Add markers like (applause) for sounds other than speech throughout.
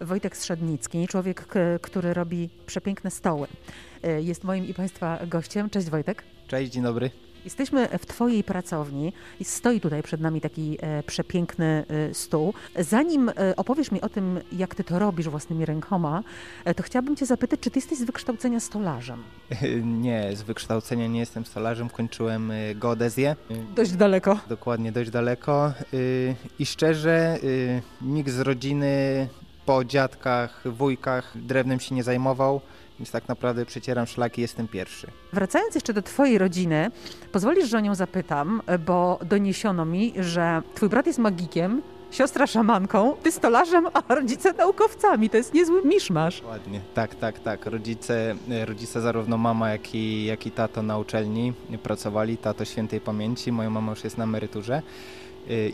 Wojtek Strzednicki, człowiek, który robi przepiękne stoły. Y, Jest moim i Państwa gościem. Cześć Wojtek. Cześć, dzień dobry. Jesteśmy w Twojej pracowni i stoi tutaj przed nami taki e, przepiękny e, stół. Zanim e, opowiesz mi o tym, jak Ty to robisz własnymi rękoma, e, to chciałabym Cię zapytać, czy Ty jesteś z wykształcenia stolarzem? (laughs) Nie, z wykształcenia nie jestem stolarzem, kończyłem geodezję. Dość daleko. Dokładnie, dość daleko. Y, I szczerze, y, nikt z rodziny po dziadkach, wujkach drewnem się nie zajmował, więc tak naprawdę przecieram szlaki, jestem pierwszy. Wracając jeszcze do Twojej rodziny, pozwolisz, że o nią zapytam, bo doniesiono mi, że Twój brat jest magikiem, siostra szamanką, Ty stolarzem, a rodzice naukowcami. To jest niezły miszmasz. Ładnie. Tak, tak, tak. Rodzice, rodzice zarówno mama, jak i, jak i tato na uczelni pracowali. Tato świętej pamięci, moja mama już jest na emeryturze.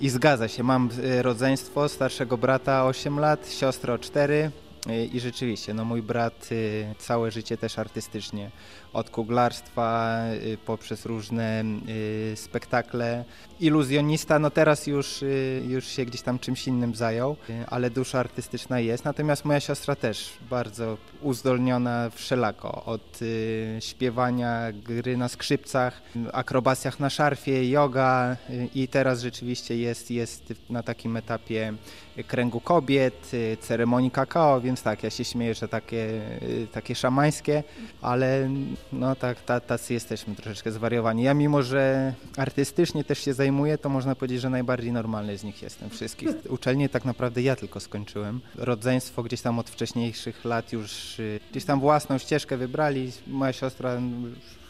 I zgadza się, mam y, rodzeństwo, starszego brata 8 lat, siostrę o 4 y, i rzeczywiście, no mój brat y, całe życie też artystycznie, od kuglarstwa y, poprzez różne y, spektakle. Iluzjonista, no teraz już, y, już się gdzieś tam czymś innym zajął, ale dusza artystyczna jest. Natomiast moja siostra też bardzo uzdolniona wszelako, od śpiewania, gry na skrzypcach, akrobacjach na szarfie, yoga i teraz rzeczywiście jest, jest na takim etapie kręgu kobiet, ceremonii kakao, więc tak, ja się śmieję, że takie, takie szamańskie, ale no tak, ta, tacy jesteśmy troszeczkę zwariowani. Ja mimo, że artystycznie też się zajmuję, to można powiedzieć, że najbardziej normalny z nich jestem wszystkich. Uczelnię tak naprawdę ja tylko skończyłem. Rodzeństwo gdzieś tam od wcześniejszych lat już y, gdzieś tam własną ścieżkę wybrali. Moja siostra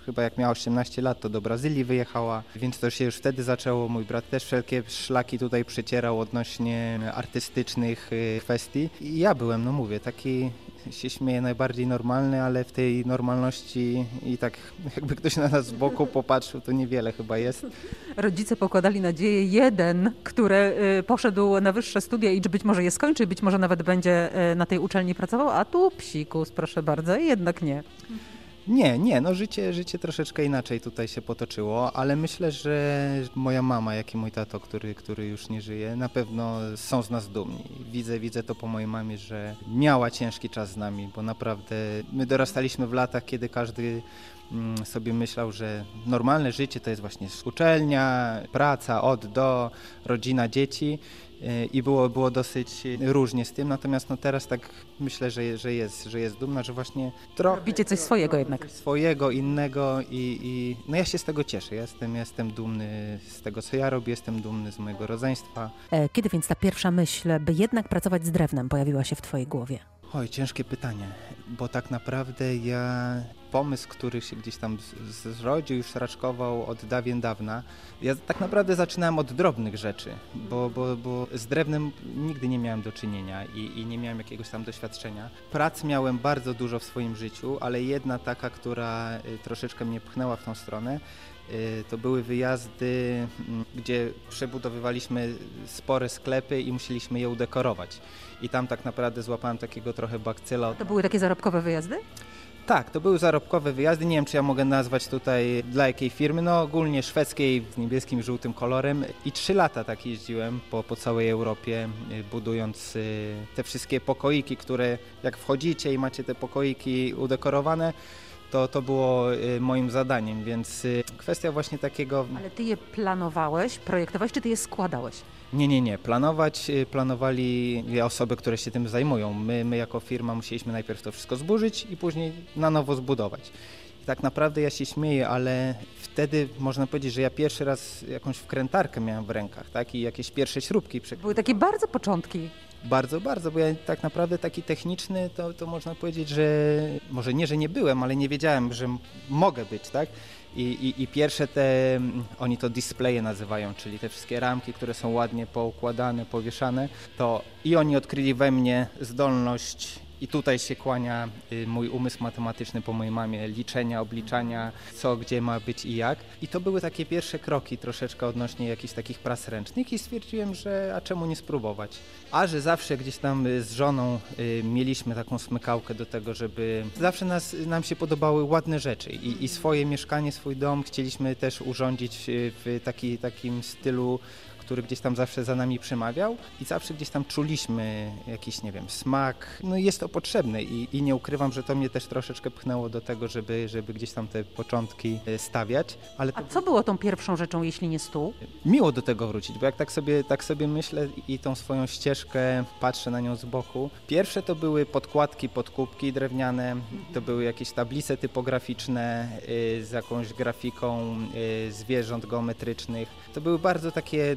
chyba jak miała 18 lat, to do Brazylii wyjechała, więc to się już wtedy zaczęło. Mój brat też wszelkie szlaki tutaj przecierał odnośnie artystycznych y, kwestii. I ja byłem, no mówię, taki się śmieję najbardziej normalny, ale w tej normalności i tak (laughs) jakby ktoś na nas z boku popatrzył, to niewiele chyba jest. Rodzice pokładali nadzieję jeden, który y, poszedł na wyższe studia i być może je skończy, być może nawet będzie y, na tej uczelni pracował, a tu psikus, proszę bardzo, jednak nie. Nie, nie, no życie, życie troszeczkę inaczej tutaj się potoczyło, ale myślę, że moja mama, jak i mój tato, który, który już nie żyje, na pewno są z nas dumni. Widzę, widzę to po mojej mamie, że miała ciężki czas z nami, bo naprawdę my dorastaliśmy w latach, kiedy każdy sobie myślał, że normalne życie to jest właśnie uczelnia, praca od do, rodzina, dzieci y, i było, było dosyć różnie z tym, natomiast no teraz tak myślę, że, że, jest, że jest dumna, że właśnie trochę Robicie coś swojego jednak. coś swojego, innego i, i no ja się z tego cieszę. Jestem, jestem dumny z tego, co ja robię, jestem dumny z mojego rodzeństwa. E, Kiedy więc ta pierwsza myśl, by jednak pracować z drewnem, pojawiła się w Twojej głowie? Oj, ciężkie pytanie, bo tak naprawdę ja pomysł, który się gdzieś tam zrodził, już raczkował od dawien dawna. Ja tak naprawdę zaczynałem od drobnych rzeczy, bo, bo, bo z drewnem nigdy nie miałem do czynienia i, i nie miałem jakiegoś tam doświadczenia. Prac miałem bardzo dużo w swoim życiu, ale jedna taka, która y, troszeczkę mnie pchnęła w tą stronę, y, to były wyjazdy, mm, gdzie przebudowywaliśmy spore sklepy i musieliśmy je udekorować. I tam tak naprawdę złapałem takiego trochę bakcyla. To były takie zarobkowe wyjazdy? Tak, to były zarobkowe wyjazdy. Nie wiem, czy ja mogę nazwać tutaj dla jakiej firmy. No ogólnie szwedzkiej z niebieskim żółtym kolorem. I trzy lata tak jeździłem po, po całej Europie, y, budując y, te wszystkie pokoiki, które jak wchodzicie i macie te pokoiki udekorowane, to, to było y, moim zadaniem. Więc y, kwestia właśnie takiego... Ale Ty je planowałeś, projektowałeś, czy Ty je składałeś? Nie, nie, nie. Planować y, planowali osoby, które się tym zajmują. My, my jako firma musieliśmy najpierw to wszystko zburzyć i później na nowo zbudować. I tak naprawdę ja się śmieję, ale wtedy można powiedzieć, że ja pierwszy raz jakąś wkrętarkę miałem w rękach, tak? I jakieś pierwsze śrubki. Były takie bardzo początki. Bardzo, bardzo, bo ja tak naprawdę taki techniczny, to, to można powiedzieć, że może nie, że nie byłem, ale nie wiedziałem, że mogę być, tak? I, i, I pierwsze te, oni to displaye nazywają, czyli te wszystkie ramki, które są ładnie poukładane, powieszane, to i oni odkryli we mnie zdolność i tutaj się kłania y, mój umysł matematyczny po mojej mamie, liczenia, obliczania, co, gdzie ma być i jak. I to były takie pierwsze kroki troszeczkę odnośnie jakichś takich prac ręcznych i stwierdziłem, że a czemu nie spróbować. A że zawsze gdzieś tam y, z żoną y, mieliśmy taką smykałkę do tego, żeby zawsze nas, nam się podobały ładne rzeczy i, i swoje mieszkanie, swój dom chcieliśmy też urządzić w taki, takim stylu który gdzieś tam zawsze za nami przemawiał i zawsze gdzieś tam czuliśmy jakiś, nie wiem, smak. No jest to potrzebne i, i nie ukrywam, że to mnie też troszeczkę pchnęło do tego, żeby, żeby gdzieś tam te początki e, stawiać. Ale A co było tą pierwszą rzeczą, jeśli nie stół? miło do tego wrócić, bo jak tak sobie, tak sobie myślę i tą swoją ścieżkę patrzę na nią z boku. Pierwsze to były podkładki, podkubki drewniane, to były jakieś tablice typograficzne y, z jakąś grafiką y, zwierząt geometrycznych. To były bardzo takie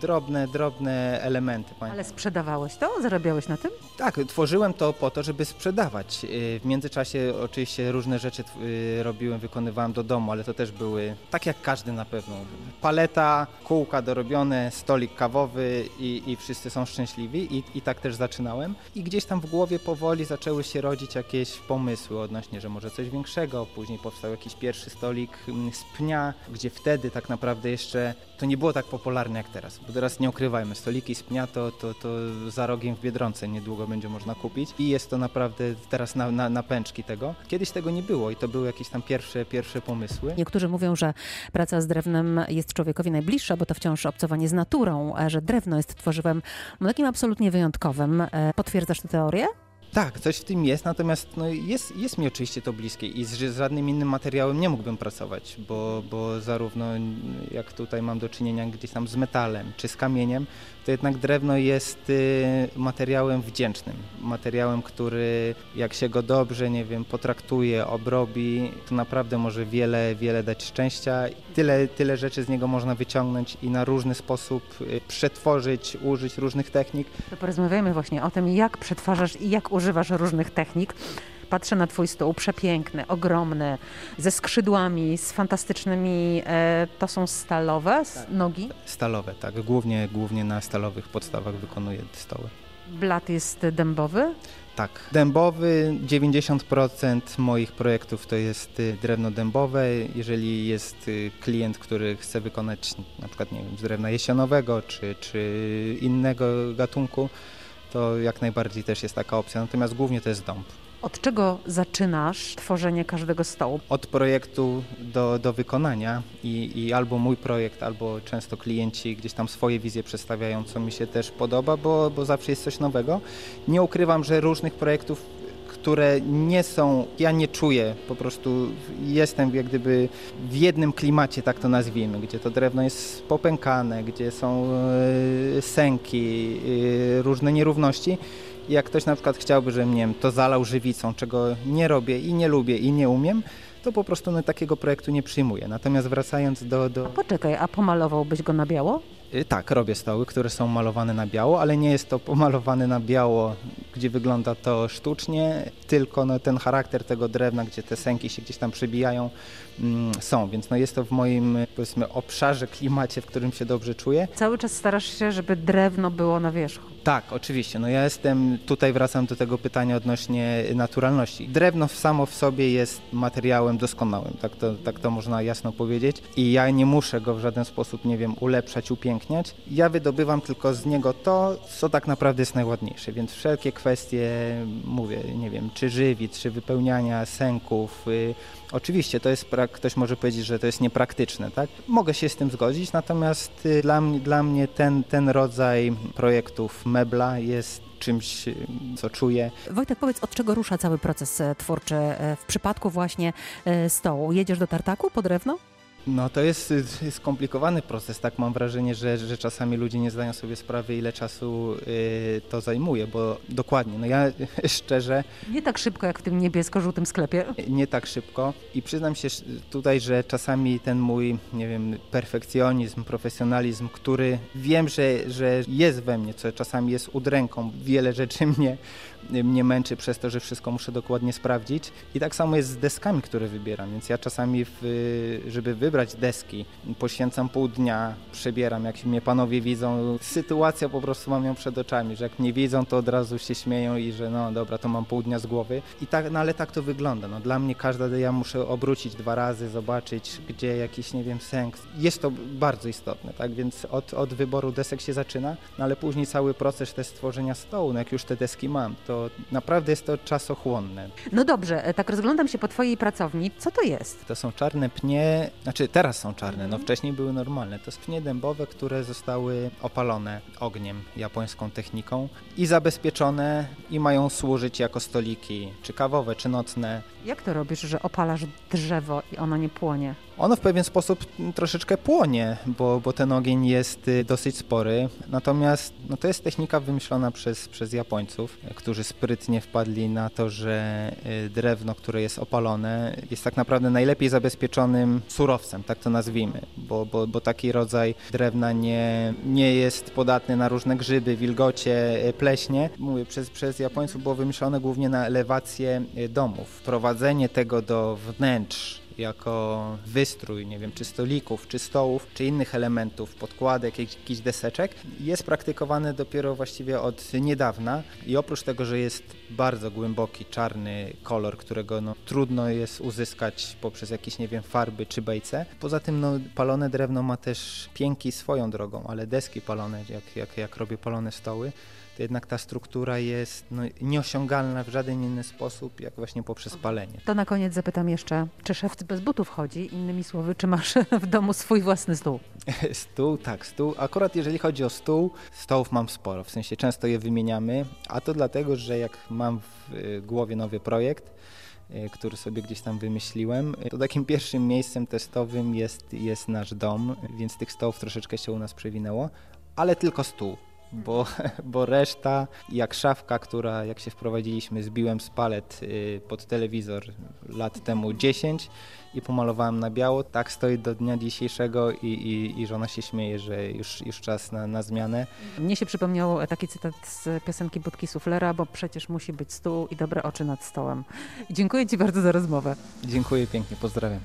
drobne, drobne elementy. Ale sprzedawałeś to? Zarabiałeś na tym? Tak, tworzyłem to po to, żeby sprzedawać. Y, w międzyczasie oczywiście różne rzeczy y, robiłem, wykonywałem do domu, ale to też były, tak jak każdy na pewno, paleta, kółka dorobione, stolik kawowy i, i wszyscy są szczęśliwi I, i tak też zaczynałem. I gdzieś tam w głowie powoli zaczęły się rodzić jakieś pomysły odnośnie, że może coś większego. Później powstał jakiś pierwszy stolik mm, z pnia, gdzie wtedy tak naprawdę jeszcze to nie było tak popularne jak teraz. Bo teraz nie ukrywajmy, stoliki z pnia to, to, to za rogiem w Biedronce niedługo będzie można kupić i jest to naprawdę teraz na, na, na pęczki tego. Kiedyś tego nie było i to były jakieś tam pierwsze, pierwsze pomysły. Niektórzy mówią, że praca z drewnem jest człowiekowi najbliższa, bo to wciąż obcowanie z naturą, że drewno jest tworzywem no, takim absolutnie wyjątkowym. E, potwierdzasz tę teorię? Tak, coś w tym jest, natomiast no, jest, jest mi oczywiście to bliskie i z, z żadnym innym materiałem nie mógłbym pracować, bo, bo zarówno jak tutaj mam do czynienia gdzieś tam z metalem czy z kamieniem, to jednak drewno jest y, materiałem wdzięcznym. Materiałem, który jak się go dobrze, nie wiem, potraktuje, obrobi, to naprawdę może wiele, wiele dać szczęścia. Tyle, tyle rzeczy z niego można wyciągnąć i na różny sposób y, przetworzyć, użyć różnych technik. To porozmawiajmy właśnie o tym, jak przetwarzasz i jak używasz różnych technik. Patrzę na Twój stół, przepiękny, ogromny, ze skrzydłami, z fantastycznymi, e, to są stalowe tak. nogi? Stalowe, tak. Głównie, głównie na stalowych podstawach wykonuję stoły. Blat jest dębowy? Tak. Dębowy, 90% moich projektów to jest y, drewno dębowe. Jeżeli jest y, klient, który chce wykonać na przykład nie wiem, z drewna jesionowego czy, czy innego gatunku, to jak najbardziej też jest taka opcja. Natomiast głównie to jest dąb. Od czego zaczynasz tworzenie każdego stołu? Od projektu do, do wykonania I, i albo mój projekt, albo często klienci gdzieś tam swoje wizje przedstawiają, co mi się też podoba, bo, bo zawsze jest coś nowego. Nie ukrywam, że różnych projektów które nie są, ja nie czuję, po prostu jestem jak gdyby w jednym klimacie, tak to nazwijmy, gdzie to drewno jest popękane, gdzie są e, sęki, e, różne nierówności. Jak ktoś na przykład chciałby, żebym nie wiem, to zalał żywicą, czego nie robię i nie lubię i nie umiem, to po prostu no, takiego projektu nie przyjmuję. Natomiast wracając do... do... A poczekaj, a pomalowałbyś go na biało? Y, tak, robię stoły, które są malowane na biało, ale nie jest to pomalowane na biało, gdzie wygląda to sztucznie, tylko no, ten charakter tego drewna, gdzie te sęki się gdzieś tam przybijają, mm, są, więc no, jest to w moim powiedzmy obszarze, klimacie, w którym się dobrze czuję. Cały czas starasz się, żeby drewno było na wierzchu. Tak, oczywiście. No ja jestem, tutaj wracam do tego pytania odnośnie naturalności. Drewno samo w sobie jest materiałem doskonałym, tak to, tak to można jasno powiedzieć i ja nie muszę go w żaden sposób, nie wiem, ulepszać, upiękniać. Ja wydobywam tylko z niego to, co tak naprawdę jest najładniejsze, więc wszelkie kwestie, mówię, nie czy żywic, czy wypełniania sęków, y, Oczywiście to jest, ktoś może powiedzieć, że to jest niepraktyczne, tak? Mogę się z tym zgodzić, natomiast y, dla mnie, dla mnie ten, ten rodzaj projektów mebla jest czymś, y, co czuję. Wojtek, powiedz, od czego rusza cały proces e, twórczy e, w przypadku właśnie e, stołu? Jedziesz do tartaku po drewno? No to jest skomplikowany proces, tak mam wrażenie, że, że czasami ludzie nie zdają sobie sprawy, ile czasu y, to zajmuje, bo dokładnie, no ja (laughs) szczerze... Nie tak szybko jak w tym niebiesko-żółtym sklepie. Nie tak szybko i przyznam się tutaj, że czasami ten mój, nie wiem, perfekcjonizm, profesjonalizm, który wiem, że, że jest we mnie, co czasami jest udręką, wiele rzeczy (laughs) mnie mnie męczy przez to, że wszystko muszę dokładnie sprawdzić. I tak samo jest z deskami, które wybieram, więc ja czasami, w, żeby wybrać deski, poświęcam pół dnia, przebieram, jak mnie panowie widzą. Sytuacja po prostu mam ją przed oczami, że jak mnie widzą, to od razu się śmieją i że no dobra, to mam pół dnia z głowy. I tak, no ale tak to wygląda. No, dla mnie każda, ja muszę obrócić dwa razy, zobaczyć, gdzie jakiś, nie wiem, sęk. Jest to bardzo istotne, tak? Więc od, od wyboru desek się zaczyna, no ale później cały proces też stworzenia stołu, no jak już te deski mam, to to naprawdę jest to czasochłonne. No dobrze, e, tak rozglądam się po twojej pracowni. Co to jest? To są czarne pnie, znaczy teraz są czarne, no wcześniej były normalne. To są pnie dębowe, które zostały opalone ogniem, japońską techniką i zabezpieczone i mają służyć jako stoliki, czy kawowe, czy nocne. Jak to robisz, że opalasz drzewo i ono nie płonie? Ono w pewien sposób troszeczkę płonie, bo, bo ten ogień jest y, dosyć spory. Natomiast no to jest technika wymyślona przez, przez Japońców, którzy sprytnie wpadli na to, że y, drewno, które jest opalone, jest tak naprawdę najlepiej zabezpieczonym surowcem, tak to nazwijmy, bo, bo, bo taki rodzaj drewna nie, nie jest podatny na różne grzyby, wilgocie, y, pleśnie. Mówię, przez, przez Japońców było wymyślone głównie na elewację domów. Wprowadzenie tego do wnętrz jako wystrój, nie wiem, czy stolików, czy stołów, czy innych elementów, podkładek, jakichś deseczek, jest praktykowany dopiero właściwie od niedawna. I oprócz tego, że jest bardzo głęboki, czarny kolor, którego no, trudno jest uzyskać poprzez jakieś, nie wiem, farby czy bejce, poza tym no, palone drewno ma też pięki swoją drogą, ale deski palone, jak, jak, jak robię palone stoły, to jednak ta struktura jest no, nieosiągalna w żaden inny sposób, jak właśnie poprzez palenie. To na koniec zapytam jeszcze, czy szef bez butów chodzi? Innymi słowy, czy masz (laughs) w domu swój własny stół? (laughs) Stół, tak, stół. Akurat jeżeli chodzi o stół, stołów mam sporo, w sensie często je wymieniamy, a to dlatego, że jak mam w y, głowie nowy projekt, y, który sobie gdzieś tam wymyśliłem, to takim pierwszym miejscem testowym jest, jest nasz dom, więc tych stołów troszeczkę się u nas przewinęło, ale tylko stół bo, (laughs) bo reszta, jak szafka, która jak się wprowadziliśmy, zbiłem z palet y, pod telewizor lat temu 10 i pomalowałem na biało, tak stoi do dnia dzisiejszego i, i, i żona się śmieje, że już, już czas na, na zmianę. Mnie się przypomniał taki cytat z piosenki Budki Suflera, bo przecież musi być stół i dobre oczy nad stołem. Dziękuję Ci bardzo za rozmowę. Dziękuję pięknie, pozdrawiam.